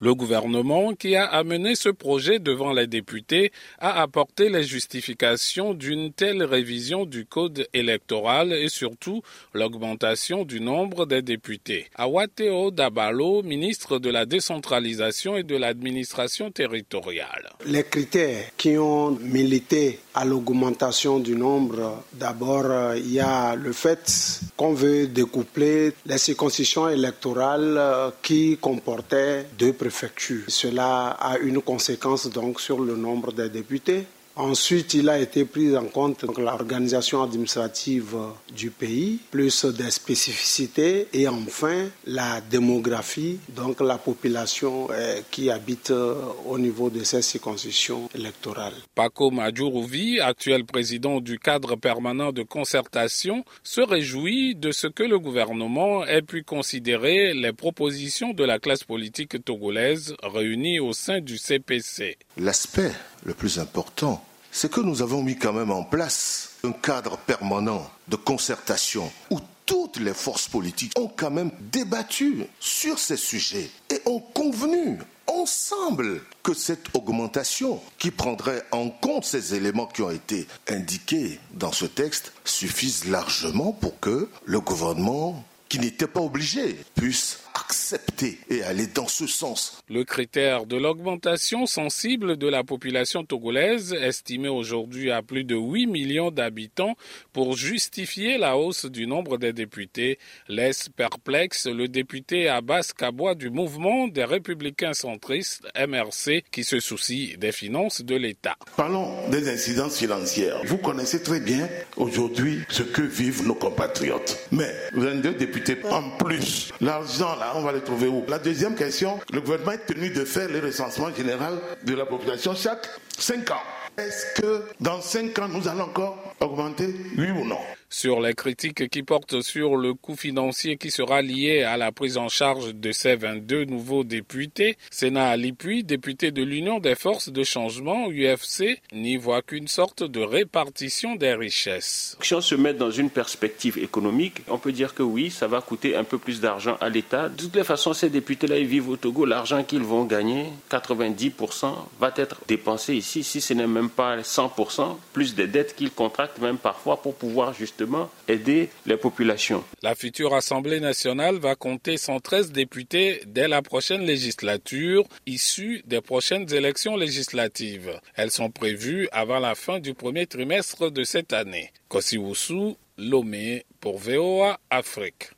Le gouvernement qui a amené ce projet devant les députés a apporté les justifications d'une telle révision du code électoral et surtout l'augmentation du nombre des députés. Awateo Dabalo, ministre de la décentralisation et de l'administration territoriale. Les critères qui ont milité à l'augmentation du nombre, d'abord il y a le fait qu'on veut découpler les circonscriptions électorales qui comportaient deux cela a une conséquence donc sur le nombre des députés. Ensuite, il a été pris en compte l'organisation administrative du pays, plus des spécificités, et enfin la démographie, donc la population euh, qui habite euh, au niveau de ces circonscriptions électorales. Paco Madjourouvi, actuel président du cadre permanent de concertation, se réjouit de ce que le gouvernement ait pu considérer les propositions de la classe politique togolaise réunie au sein du CPC. L'aspect le plus important c'est que nous avons mis quand même en place un cadre permanent de concertation où toutes les forces politiques ont quand même débattu sur ces sujets et ont convenu ensemble que cette augmentation qui prendrait en compte ces éléments qui ont été indiqués dans ce texte suffise largement pour que le gouvernement qui n'était pas obligé puisse accepter et aller dans ce sens. Le critère de l'augmentation sensible de la population togolaise, estimée aujourd'hui à plus de 8 millions d'habitants, pour justifier la hausse du nombre des députés, laisse perplexe le député Abbas Kabois du mouvement des républicains centristes MRC qui se soucie des finances de l'État. Parlons des incidences financières. Vous connaissez très bien aujourd'hui ce que vivent nos compatriotes. Mais 22 députés en plus, l'argent là on va les trouver où? La deuxième question, le gouvernement est tenu de faire le recensement général de la population chaque 5 ans. Est-ce que dans 5 ans, nous allons encore augmenter, oui ou non? Sur les critiques qui portent sur le coût financier qui sera lié à la prise en charge de ces 22 nouveaux députés, Sénat Alipuy, député de l'Union des forces de changement, UFC, n'y voit qu'une sorte de répartition des richesses. Si on se met dans une perspective économique, on peut dire que oui, ça va coûter un peu plus d'argent à l'État. De toutes les façons, ces députés-là, ils vivent au Togo. L'argent qu'ils vont gagner, 90%, va être dépensé ici, si ce n'est même pas 100%, plus des dettes qu'ils contractent même parfois pour pouvoir justement aider les populations. La future Assemblée nationale va compter 113 députés dès la prochaine législature, issus des prochaines élections législatives. Elles sont prévues avant la fin du premier trimestre de cette année. Kosiwusu, Lomé pour VOA Afrique.